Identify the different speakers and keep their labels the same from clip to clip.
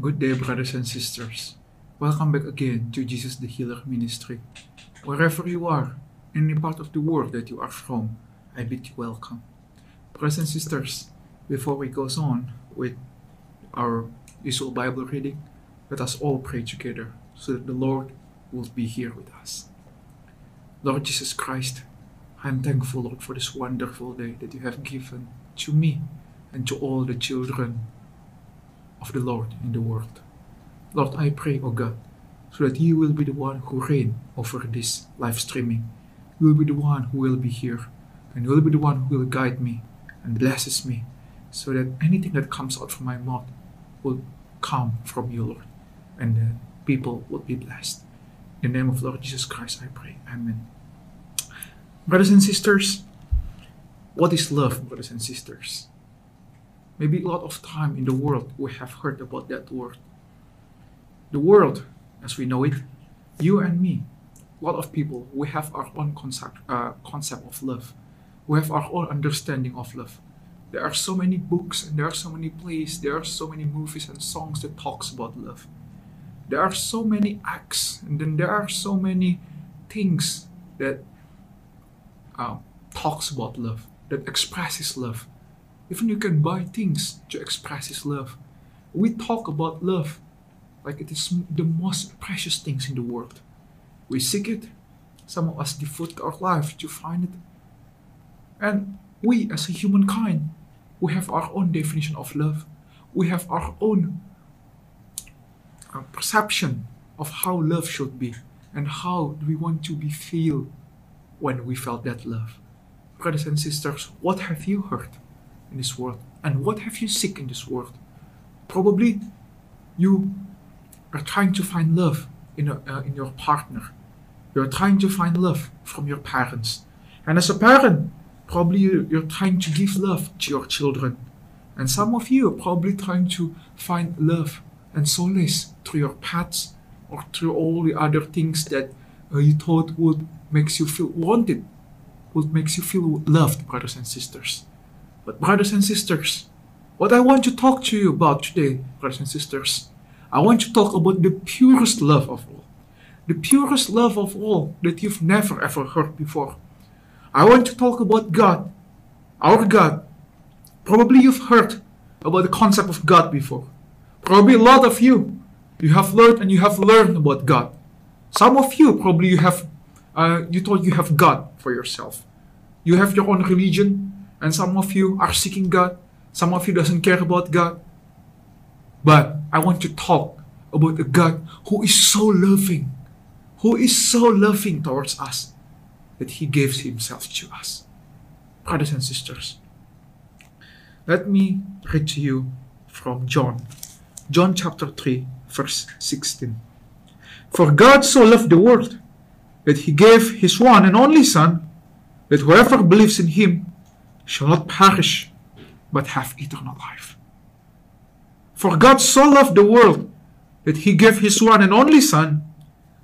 Speaker 1: Good day, brothers and sisters. Welcome back again to Jesus the Healer Ministry. Wherever you are, in any part of the world that you are from, I bid you welcome. Brothers and sisters, before we go on with our usual Bible reading, let us all pray together so that the Lord will be here with us. Lord Jesus Christ, I am thankful, Lord, for this wonderful day that you have given to me and to all the children of the Lord in the world. Lord, I pray, O God, so that you will be the one who reign over this live streaming. You will be the one who will be here, and you will be the one who will guide me and blesses me, so that anything that comes out from my mouth will come from you, Lord, and the people will be blessed. In the name of Lord Jesus Christ, I pray. Amen. Brothers and sisters, what is love, brothers and sisters? Maybe a lot of time in the world we have heard about that word. The world, as we know it, you and me, a lot of people, we have our own concept, uh, concept of love. We have our own understanding of love. There are so many books and there are so many plays, there are so many movies and songs that talks about love. There are so many acts and then there are so many things that uh, talks about love, that expresses love. Even you can buy things to express His love. We talk about love like it is the most precious things in the world. We seek it. Some of us devote our life to find it. And we, as a humankind, we have our own definition of love. We have our own uh, perception of how love should be and how do we want to be feel when we felt that love. Brothers and sisters, what have you heard? In this world? And what have you seek in this world? Probably you are trying to find love in, a, uh, in your partner. You're trying to find love from your parents. And as a parent, probably you're trying to give love to your children. And some of you are probably trying to find love and solace through your pets or through all the other things that uh, you thought would makes you feel wanted, would makes you feel loved, brothers and sisters. But, brothers and sisters, what I want to talk to you about today, brothers and sisters, I want to talk about the purest love of all. The purest love of all that you've never ever heard before. I want to talk about God, our God. Probably you've heard about the concept of God before. Probably a lot of you, you have learned and you have learned about God. Some of you probably you have, uh, you thought you have God for yourself. You have your own religion, and some of you are seeking God. Some of you doesn't care about God. But I want to talk about a God who is so loving, who is so loving towards us that he gives himself to us. Brothers and sisters, let me read to you from John. John chapter 3, verse 16. For God so loved the world that he gave his one and only Son, that whoever believes in him shall not perish, but have eternal life. For God so loved the world that he gave his one and only Son,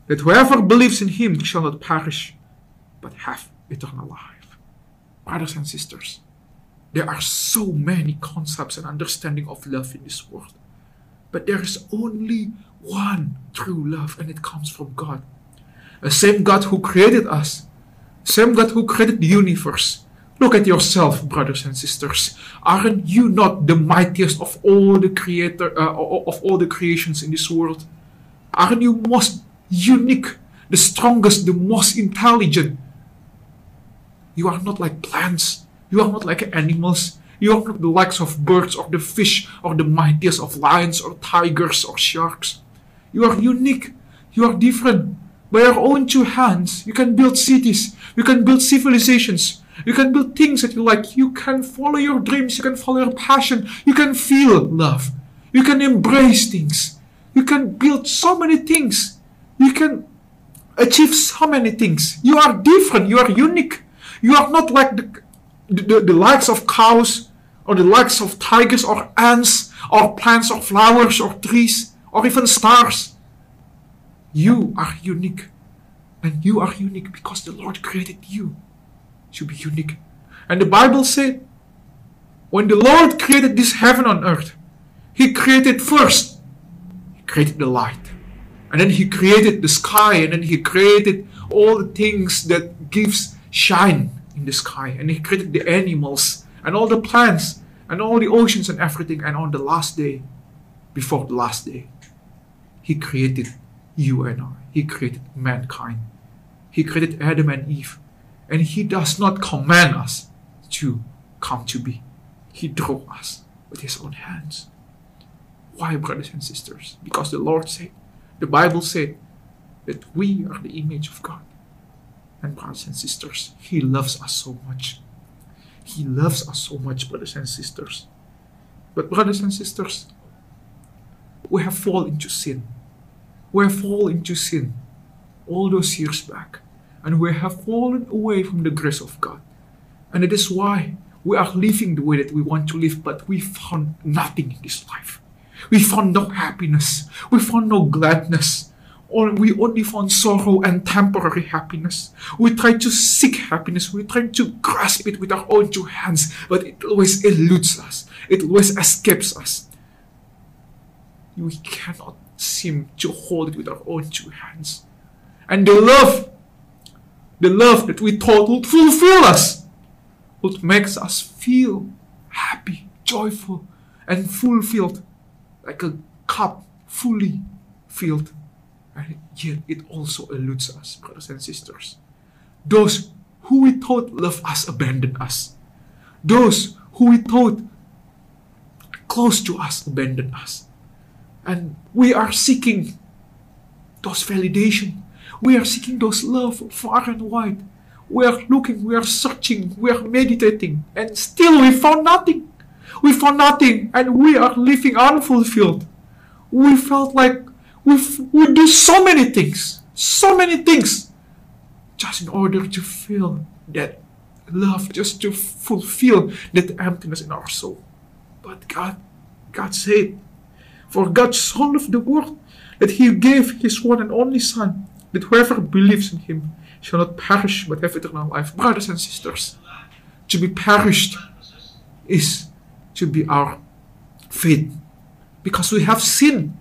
Speaker 1: that whoever believes in him shall not perish, but have eternal life. Brothers and sisters, there are so many concepts and understanding of love in this world. But there is only one true love, and it comes from God. The same God who created us, same God who created the universe, Look at yourself, brothers and sisters. Aren't you not the mightiest of all the creator uh, of all the creations in this world? Aren't you most unique, the strongest, the most intelligent? You are not like plants. You are not like animals. You are not the likes of birds or the fish or the mightiest of lions or tigers or sharks. You are unique. You are different. By your own two hands, you can build cities. You can build civilizations. You can build things that you like. You can follow your dreams. You can follow your passion. You can feel love. You can embrace things. You can build so many things. You can achieve so many things. You are different. You are unique. You are not like the, the, the likes of cows or the likes of tigers or ants or plants or flowers or trees or even stars. You are unique. And you are unique because the Lord created you to be unique. And the Bible said, when the Lord created this heaven on earth, He created first He created the light. And then he created the sky, and then he created all the things that gives shine in the sky. And he created the animals and all the plants and all the oceans and everything. And on the last day, before the last day, he created you and I. He created mankind. He created Adam and Eve. And he does not command us to come to be. He drew us with his own hands. Why, brothers and sisters? Because the Lord said, the Bible said, that we are the image of God. And brothers and sisters, He loves us so much. He loves us so much, brothers and sisters. But, brothers and sisters, we have fallen into sin. We have fallen into sin all those years back. And we have fallen away from the grace of God. And it is why we are living the way that we want to live, but we found nothing in this life. We found no happiness. We found no gladness. Or we only found sorrow and temporary happiness. We try to seek happiness. We try to grasp it with our own two hands, but it always eludes us. It always escapes us. We cannot seem to hold it with our own two hands. And the love, the love that we thought would fulfill us, would makes us feel happy, joyful, and fulfilled like a cup fully filled. And yet it also eludes us, brothers and sisters. Those who we thought love us abandon us. Those who we thought close to us abandon us. And we are seeking those validation. We are seeking those love far and wide. We are looking, we are searching, we are meditating, and still we found nothing. We found nothing and we are living unfulfilled. We felt like we we do so many things, so many things, just in order to feel that love, just to fulfill that emptiness in our soul. But God, God said, For God so loved the world that He gave His one and only Son, that whoever believes in Him shall not perish but have eternal life. Brothers and sisters, to be perished is to be our faith. Because we have sin.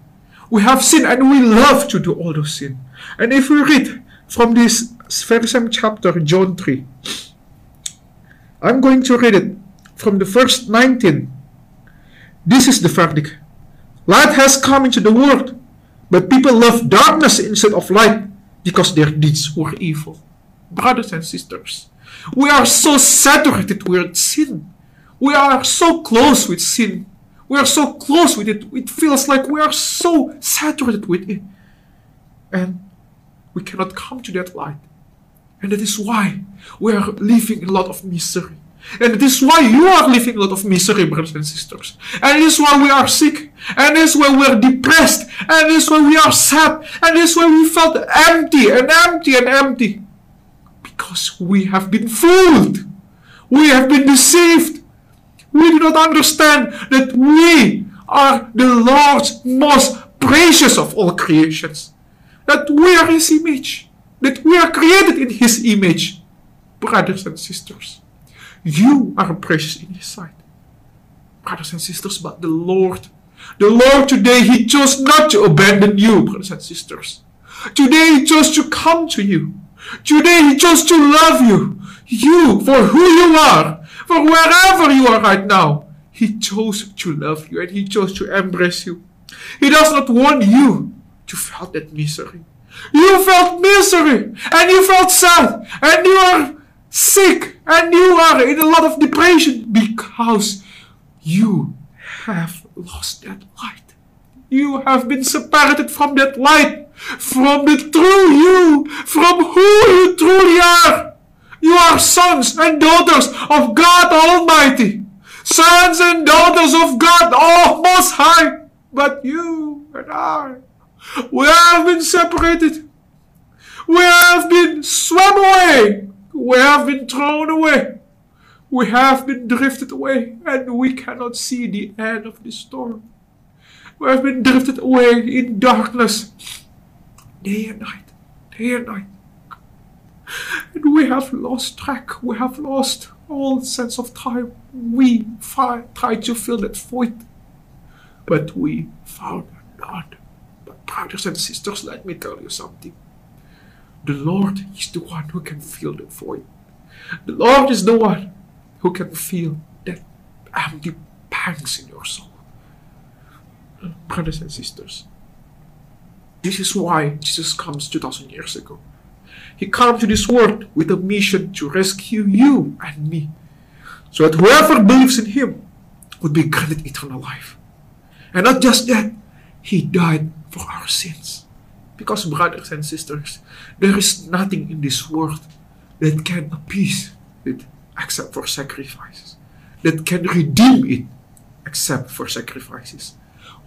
Speaker 1: We have sin and we love to do all those sin. And if we read from this very same chapter, John 3, I'm going to read it from the verse 19. This is the verdict. Light has come into the world, but people love darkness instead of light because their deeds were evil. Brothers and sisters, we are so saturated with sin we are so close with sin. We are so close with it. It feels like we are so saturated with it. And we cannot come to that light. And that is why we are living a lot of misery. And it is why you are living a lot of misery, brothers and sisters. And it is why we are sick. And it is why we are depressed. And it is why we are sad. And it is why we felt empty and empty and empty. Because we have been fooled. We have been deceived. We do not understand that we are the Lord's most precious of all creations. That we are His image. That we are created in His image. Brothers and sisters, you are precious in His sight. Brothers and sisters, but the Lord, the Lord today, He chose not to abandon you, brothers and sisters. Today He chose to come to you. Today He chose to love you. You for who you are for wherever you are right now, He chose to love you and He chose to embrace you. He does not want you to feel that misery. You felt misery and you felt sad and you are sick and you are in a lot of depression because you have lost that light. You have been separated from that light, from the true you, from who you truly are. You are sons and daughters of God Almighty, sons and daughters of God all Most High. But you and I, we have been separated. We have been swept away. We have been thrown away. We have been drifted away, and we cannot see the end of the storm. We have been drifted away in darkness, day and night, day and night. And we have lost track, we have lost all sense of time. We tried to fill that void, but we found none. But, brothers and sisters, let me tell you something. The Lord is the one who can fill the void. The Lord is the one who can feel that empty pangs in your soul. Brothers and sisters, this is why Jesus comes 2000 years ago. He came to this world with a mission to rescue you and me, so that whoever believes in Him would be granted eternal life. And not just that, He died for our sins. Because, brothers and sisters, there is nothing in this world that can appease it except for sacrifices, that can redeem it except for sacrifices.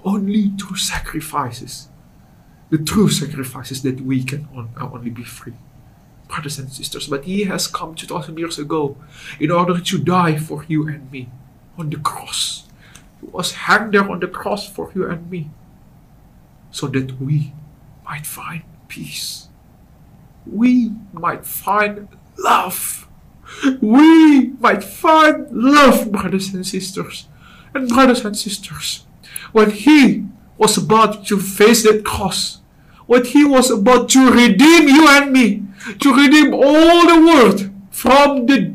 Speaker 1: Only through sacrifices, the true sacrifices, that we can uh, only be free. Brothers and sisters, but He has come 2000 years ago in order to die for you and me on the cross. He was hanged there on the cross for you and me so that we might find peace. We might find love. We might find love, brothers and sisters. And brothers and sisters, when he was about to face that cross, when he was about to redeem you and me, to redeem all the world from the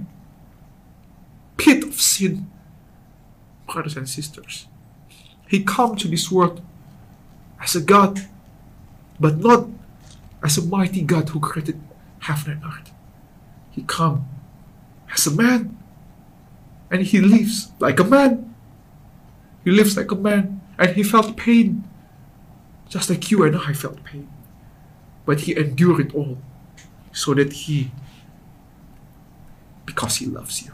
Speaker 1: pit of sin, brothers and sisters, he come to this world as a God but not as a mighty God who created heaven and earth. He come as a man, and he lives like a man. He lives like a man, and he felt pain, just like you and I felt pain. But he endured it all, so that he, because he loves you.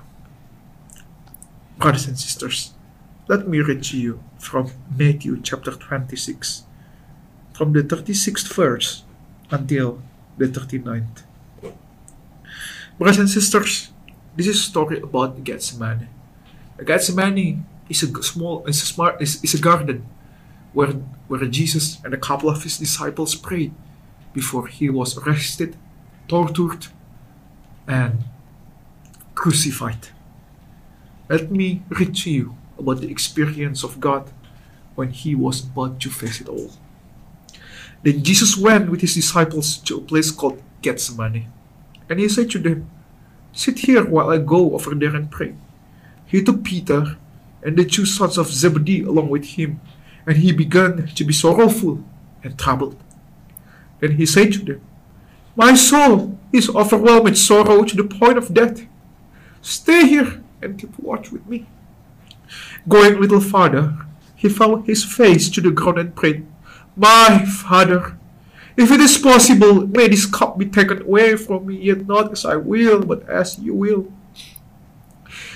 Speaker 1: Brothers and sisters, let me read to you from Matthew chapter 26 from the 36th verse until the 39th. Brothers and sisters, this is a story about Gethsemane. Gethsemane is a small, is a smart, is, is a garden where where Jesus and a couple of his disciples prayed before he was arrested, tortured, and crucified. Let me read to you about the experience of God when he was about to face it all. Then Jesus went with his disciples to a place called Gethsemane. And he said to them, Sit here while I go over there and pray. He took Peter and the two sons of Zebedee along with him, and he began to be sorrowful and troubled. Then he said to them, My soul is overwhelmed with sorrow to the point of death. Stay here and keep watch with me. Going a little farther, he fell his face to the ground and prayed, my Father, if it is possible, may this cup be taken away from me, yet not as I will, but as you will.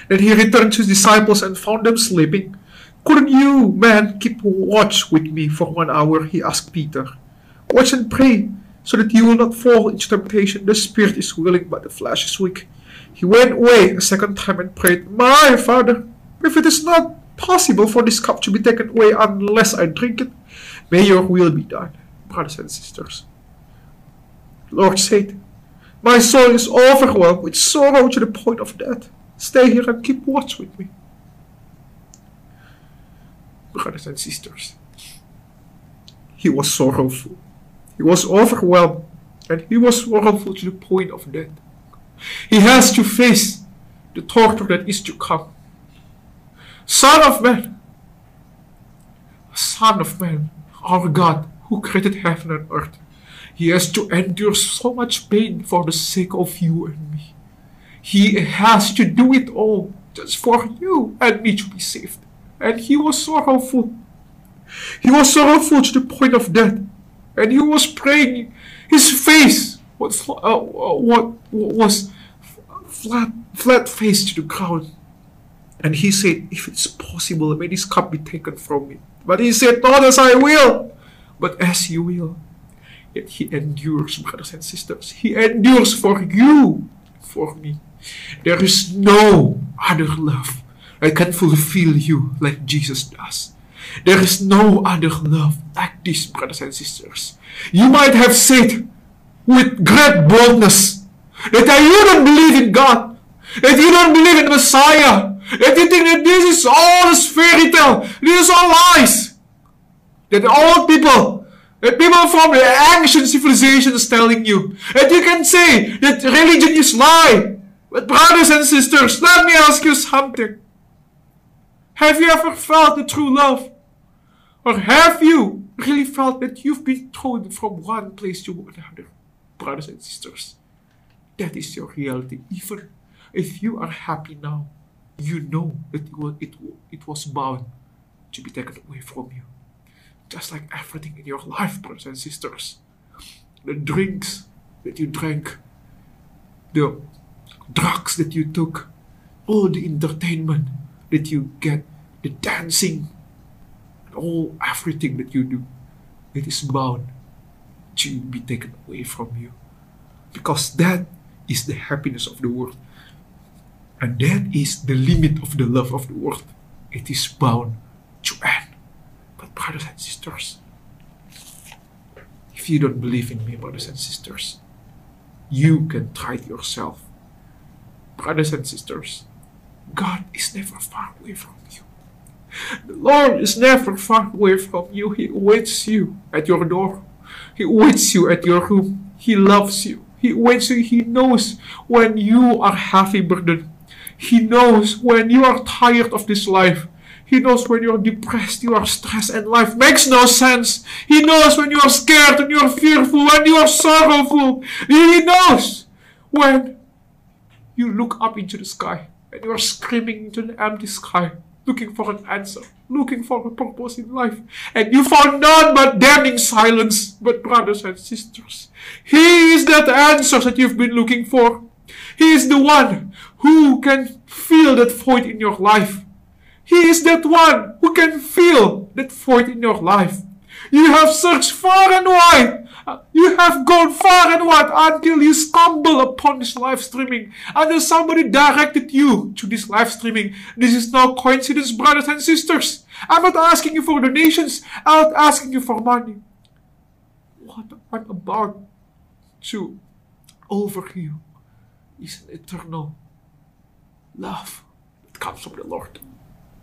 Speaker 1: Then he returned to his disciples and found them sleeping. Couldn't you, man, keep watch with me for one hour? He asked Peter. Watch and pray, so that you will not fall into temptation. The spirit is willing, but the flesh is weak. He went away a second time and prayed, My Father, if it is not possible for this cup to be taken away unless I drink it, May your will be done, brothers and sisters. Lord said, My soul is overwhelmed with sorrow to the point of death. Stay here and keep watch with me. Brothers and sisters, he was sorrowful. He was overwhelmed and he was sorrowful to the point of death. He has to face the torture that is to come. Son of man, Son of man, our God, who created heaven and earth, He has to endure so much pain for the sake of you and me. He has to do it all just for you and me to be saved. And He was sorrowful. He was sorrowful to the point of death. And He was praying. His face was, uh, what, was flat, flat face to the ground. And he said, If it's possible, may this cup be taken from me. But he said, Not as I will, but as you will. Yet he endures, brothers and sisters. He endures for you, for me. There is no other love that can fulfill you like Jesus does. There is no other love like this, brothers and sisters. You might have said with great boldness that you don't believe in God, that you don't believe in Messiah, that you think that this is all a fairy tale, this is all lies. That all people that people from the ancient civilizations telling you that you can say that religion is lie. But brothers and sisters, let me ask you something. Have you ever felt the true love? Or have you really felt that you've been thrown from one place to another? Brothers and sisters, that is your reality. Even if you are happy now, you know that it, it was bound to be taken away from you. Just like everything in your life, brothers and sisters. The drinks that you drank, the drugs that you took, all the entertainment that you get, the dancing, all everything that you do, it is bound to be taken away from you. Because that is the happiness of the world. And that is the limit of the love of the world. It is bound to end. But, brothers and sisters, if you don't believe in me, brothers and sisters, you can try it yourself. Brothers and sisters, God is never far away from you. The Lord is never far away from you. He waits you at your door. He waits you at your room. He loves you. He waits you. He knows when you are heavy burdened. He knows when you are tired of this life. He knows when you are depressed, you are stressed, and life makes no sense. He knows when you are scared and you are fearful, when you are sorrowful. He knows when you look up into the sky and you are screaming into the empty sky, looking for an answer, looking for a purpose in life, and you found none but damning silence. But, brothers and sisters, He is that answer that you've been looking for. He is the one who can fill that void in your life. He is that one who can fill that void in your life. You have searched far and wide. You have gone far and wide until you stumble upon this live streaming. Until somebody directed you to this live streaming. This is no coincidence, brothers and sisters. I'm not asking you for donations. I'm not asking you for money. What I'm about to offer you is an eternal love that comes from the Lord.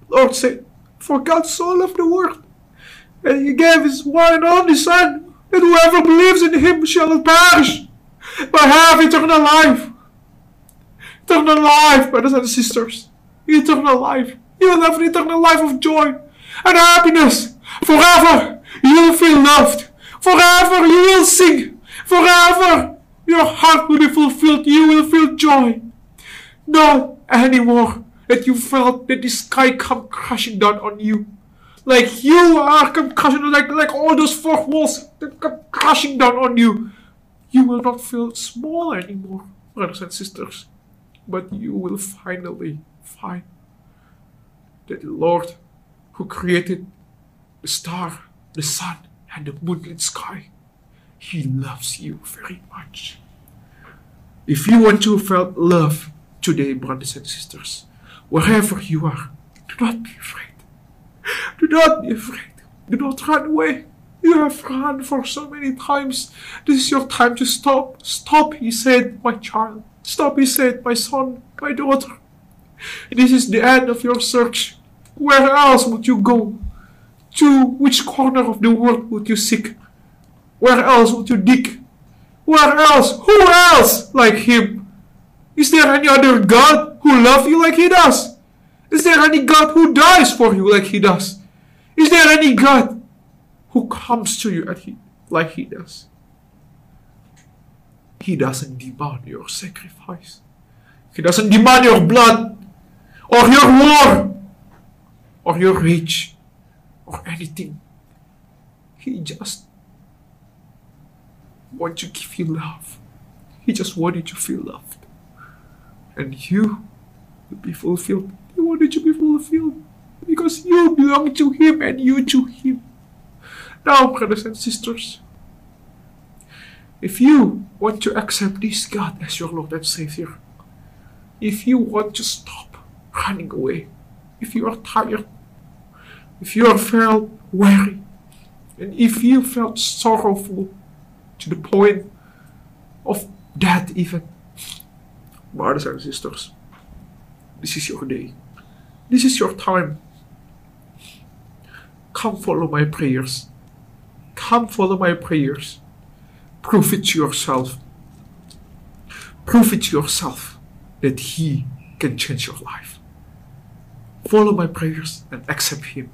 Speaker 1: Lord said, For God so loved the world, and he gave his one and only Son, that whoever believes in him shall not perish, but have eternal life. Eternal life, brothers and sisters. Eternal life. You will have an eternal life of joy and happiness. Forever you will feel loved. Forever you will sing. Forever your heart will be fulfilled. You will feel joy. Not anymore that you felt that the sky come crashing down on you. Like you are come crashing like like all those four walls that come crashing down on you. You will not feel small anymore, brothers and sisters. But you will finally find that the Lord who created the star, the sun, and the moonlit sky he loves you very much. If you want to feel love today, brothers and sisters, wherever you are, do not be afraid. Do not be afraid. Do not run away. You have run for so many times. This is your time to stop. Stop, he said, my child. Stop, he said, my son, my daughter. This is the end of your search. Where else would you go? To which corner of the world would you seek? Where else would you dig? Where else? Who else like him? Is there any other God who loves you like he does? Is there any God who dies for you like he does? Is there any God who comes to you he, like he does? He doesn't demand your sacrifice. He doesn't demand your blood or your war or your rage or anything. He just want to give you love. He just wanted to feel loved. And you will be fulfilled. He wanted to be fulfilled because you belong to Him and you to Him. Now, brothers and sisters, if you want to accept this God as your Lord and Savior, if you want to stop running away, if you are tired, if you are felt weary, and if you felt sorrowful, to the point of death even. Brothers and sisters, this is your day. This is your time. Come follow my prayers. Come follow my prayers. Prove it to yourself. Prove it to yourself that He can change your life. Follow my prayers and accept Him,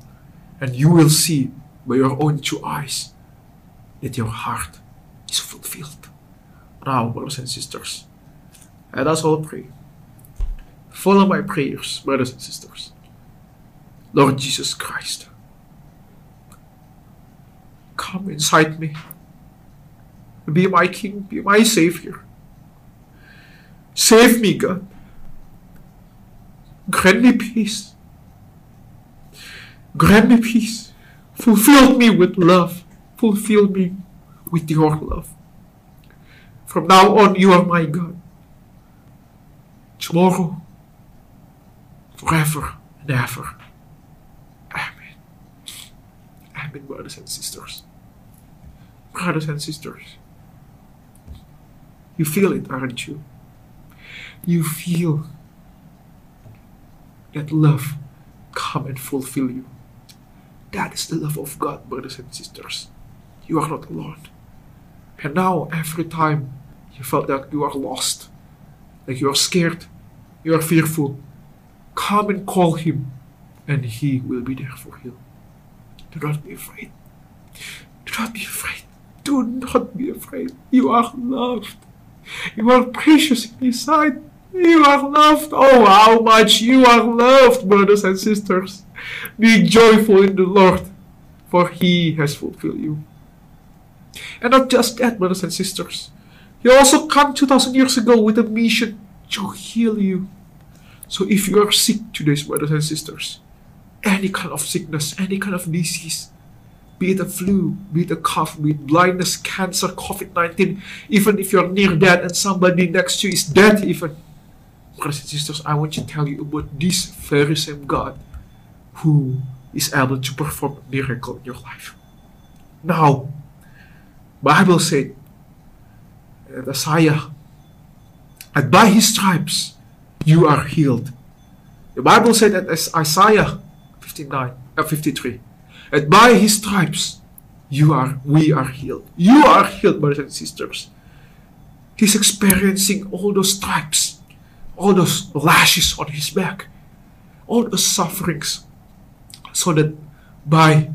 Speaker 1: and you will see by your own two eyes that your heart is fulfilled. Now, brothers and sisters, let us all pray. Follow my prayers, brothers and sisters. Lord Jesus Christ, come inside me. Be my King, be my Savior. Save me, God. Grant me peace. Grant me peace. Fulfill me with love. Fulfill me with your love. From now on, you are my God. Tomorrow, forever and ever. Amen. Amen, brothers and sisters. Brothers and sisters, you feel it, aren't you? You feel that love come and fulfill you. That is the love of God, brothers and sisters. You are not alone. And now, every time you felt that you are lost, like you are scared, you are fearful, come and call Him, and He will be there for you. Do not be afraid. Do not be afraid. Do not be afraid. You are loved. You are precious in His sight. You are loved. Oh, how much you are loved, brothers and sisters. Be joyful in the Lord, for He has fulfilled you. And not just that, brothers and sisters. He also came 2000 years ago with a mission to heal you. So if you are sick today, brothers and sisters, any kind of sickness, any kind of disease, be it a flu, be it a cough, be it blindness, cancer, COVID 19, even if you're near death and somebody next to you is dead, even. Brothers and sisters, I want to tell you about this very same God who is able to perform a miracle in your life. Now, Bible said that Isaiah, and by his stripes you are healed. The Bible said that as Isaiah 59, uh, 53, that by his stripes you are we are healed. You are healed, brothers and sisters. He's experiencing all those stripes, all those lashes on his back, all those sufferings, so that by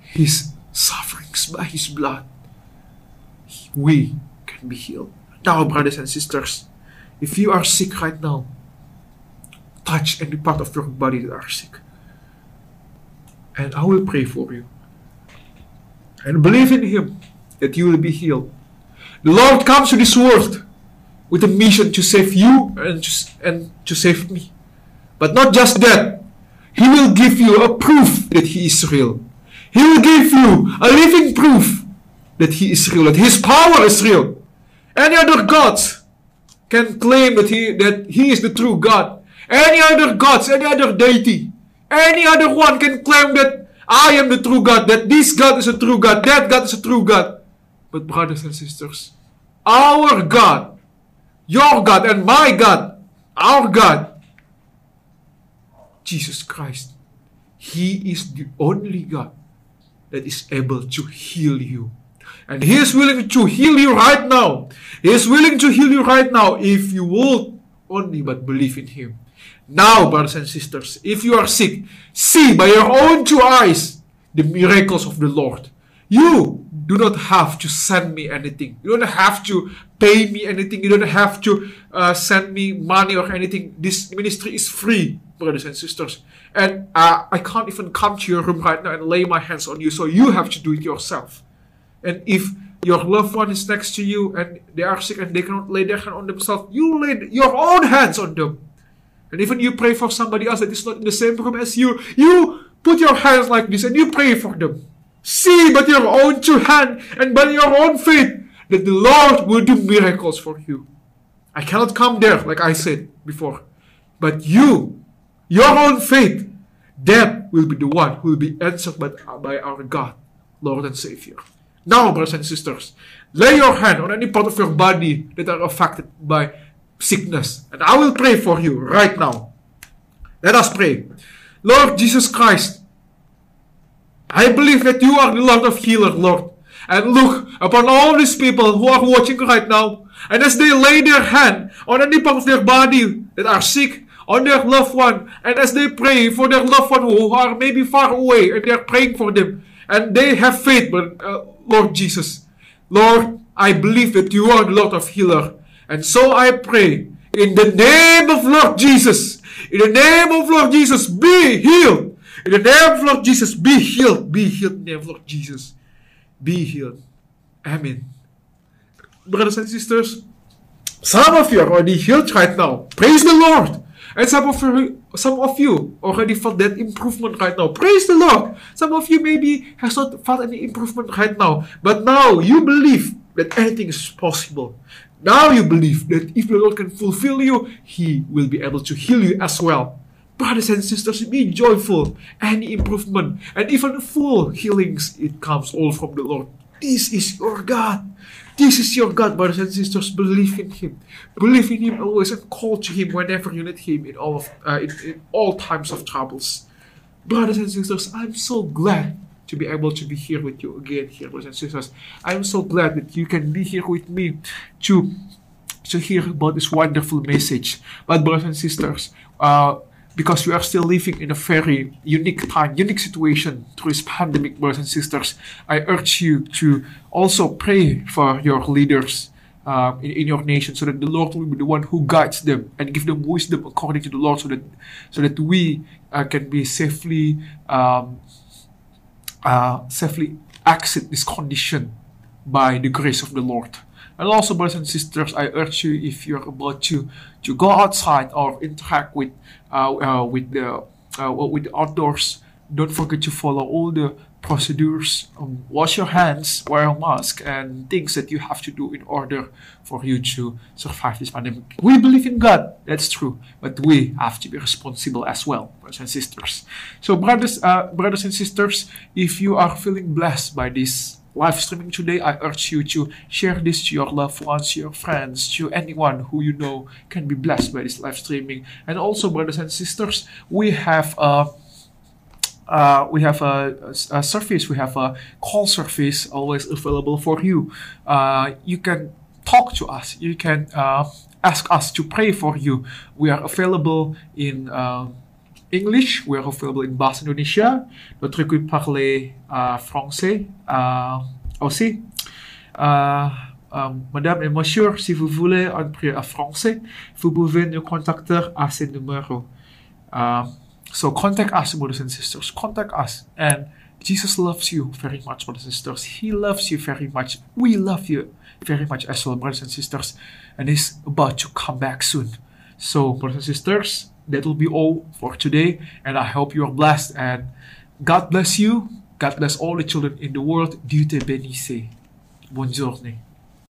Speaker 1: his sufferings, by his blood, we can be healed. Now, brothers and sisters, if you are sick right now, touch any part of your body that are sick. And I will pray for you. And believe in Him that you will be healed. The Lord comes to this world with a mission to save you and to, and to save me. But not just that, He will give you a proof that He is real. He will give you a living proof that He is real, that His power is real. Any other gods can claim that He that He is the true God. Any other gods, any other deity, any other one can claim that I am the true God, that this God is a true God, that God is a true God. But brothers and sisters, our God, your God and my God, our God, Jesus Christ, He is the only God that is able to heal you. And He is willing to heal you right now. He is willing to heal you right now if you will only but believe in Him. Now, brothers and sisters, if you are sick, see by your own two eyes the miracles of the Lord. You do not have to send me anything. You don't have to pay me anything. You don't have to uh, send me money or anything. This ministry is free, brothers and sisters. And uh, I can't even come to your room right now and lay my hands on you. So you have to do it yourself. And if your loved one is next to you and they are sick and they cannot lay their hand on themselves, you lay your own hands on them. And even you pray for somebody else that is not in the same room as you, you put your hands like this and you pray for them. See by your own two hands and by your own faith that the Lord will do miracles for you. I cannot come there, like I said before. But you, your own faith, that will be the one who will be answered by, by our God, Lord and Savior. Now, brothers and sisters, lay your hand on any part of your body that are affected by sickness. And I will pray for you right now. Let us pray. Lord Jesus Christ, I believe that you are the Lord of healer, Lord. and look upon all these people who are watching right now. And as they lay their hand on any part of their body that are sick, on their loved one, and as they pray for their loved one who are maybe far away, and they are praying for them, and they have faith, but uh, Lord Jesus, Lord, I believe that you are the Lord of healer, and so I pray in the name of Lord Jesus, in the name of Lord Jesus, be healed. In the name of Lord Jesus, be healed. Be healed in the name of Lord Jesus. Be healed. Amen. Brothers and sisters, some of you are already healed right now. Praise the Lord. And some of you, some of you already felt that improvement right now. Praise the Lord. Some of you maybe has not felt any improvement right now, but now you believe that anything is possible. Now you believe that if the Lord can fulfill you, He will be able to heal you as well. Brothers and sisters, be joyful. Any improvement and even full healings, it comes all from the Lord. This is your God. This is your God, brothers and sisters. Believe in Him. Believe in Him always and call to Him whenever you need Him in all of uh, in, in all times of troubles. Brothers and sisters, I'm so glad to be able to be here with you again, here, brothers and sisters. I'm so glad that you can be here with me to to hear about this wonderful message. But brothers and sisters, uh, because we are still living in a very unique time, unique situation through this pandemic, brothers and sisters, I urge you to also pray for your leaders. Uh, in, in your nation, so that the Lord will be the one who guides them and give them wisdom according to the Lord, so that so that we uh, can be safely um, uh, safely exit this condition by the grace of the Lord. And also, brothers and sisters, I urge you if you're about to to go outside or interact with uh, uh, with the uh, with the outdoors, don't forget to follow all the procedures. Um, wash your hands, wear a mask, and things that you have to do in order for you to survive this pandemic. We believe in God, that's true, but we have to be responsible as well, brothers and sisters. So, brothers, uh, brothers and sisters, if you are feeling blessed by this live streaming today, I urge you to share this to your loved ones, your friends, to anyone who you know can be blessed by this live streaming. And also, brothers and sisters, we have a uh, we have a, a, service, we have a call service always available for you. Uh, you can talk to us, you can uh, ask us to pray for you. We are available in uh, English, we are available in Bahasa Indonesia. Notre équipe parle uh, français uh, aussi. Uh, um, Madame et Monsieur, si vous voulez prix en français, vous pouvez nous contacter à ce numéro. Uh, so contact us, brothers and sisters. Contact us. And Jesus loves you very much, brothers and sisters. He loves you very much. We love you very much as well, brothers and sisters. And He's about to come back soon. So, brothers and sisters, that will be all for today. And I hope you are blessed. And God bless you. God bless all the children in the world. Dieu te bénisse. Bonne journée.